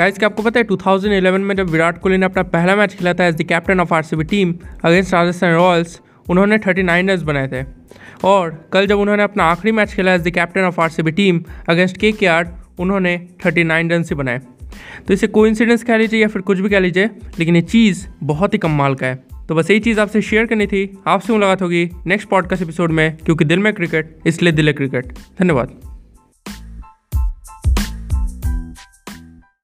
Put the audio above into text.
Guys क्या आपको पता है 2011 में जब विराट कोहली ने अपना पहला मैच खेला था as the captain of RCB team against Rajasthan Royals उन्होंने 39 रन बनाए थे। और कल जब उन्होंने अपना आखिरी मैच खेला as the captain of RCB team against K K उन्होंने 39 रन ही बनाए। तो इसे कोइंसिडेंस कह लीजिए या फिर कुछ भी कह लीजिए, लेकिन ये चीज़ बहुत ही कमाल का है। तो बस यही चीज़ आपसे शेयर करनी थी। आपसे मुलाकात होगी नेक्स्ट पॉडकास्ट एपिसोड में, क्योंकि दिल में क्रिकेट इसलिए दिल है क्रिकेट धन्यवाद।